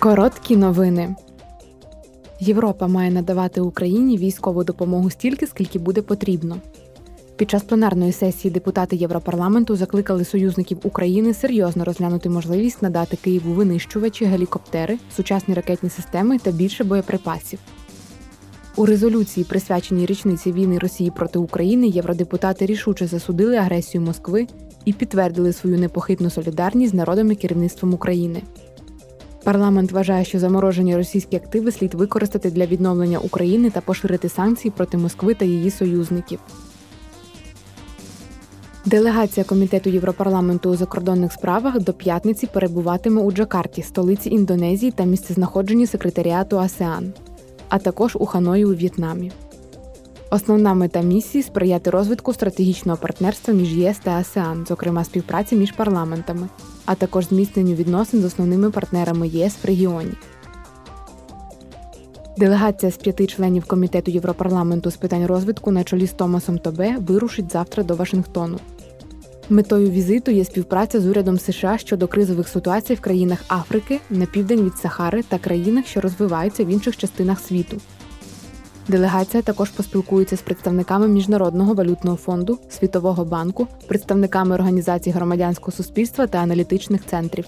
Короткі новини. Європа має надавати Україні військову допомогу стільки, скільки буде потрібно. Під час пленарної сесії депутати Європарламенту закликали союзників України серйозно розглянути можливість надати Києву винищувачі, гелікоптери, сучасні ракетні системи та більше боєприпасів. У резолюції, присвяченій річниці війни Росії проти України, євродепутати рішуче засудили агресію Москви і підтвердили свою непохитну солідарність з народом і керівництвом України. Парламент вважає, що заморожені російські активи слід використати для відновлення України та поширити санкції проти Москви та її союзників. Делегація комітету Європарламенту у закордонних справах до п'ятниці перебуватиме у Джакарті, столиці Індонезії та місцезнаходженні секретаріату АСЕАН, а також у Ханої у В'єтнамі. Основна мета місії сприяти розвитку стратегічного партнерства між ЄС та АСЕАН, зокрема співпраці між парламентами, а також зміцненню відносин з основними партнерами ЄС в регіоні. Делегація з п'яти членів комітету Європарламенту з питань розвитку на чолі з Томасом Тобе вирушить завтра до Вашингтону. Метою візиту є співпраця з урядом США щодо кризових ситуацій в країнах Африки на південь від Сахари та країнах, що розвиваються в інших частинах світу. Делегація також поспілкується з представниками Міжнародного валютного фонду, Світового банку, представниками організацій громадянського суспільства та аналітичних центрів.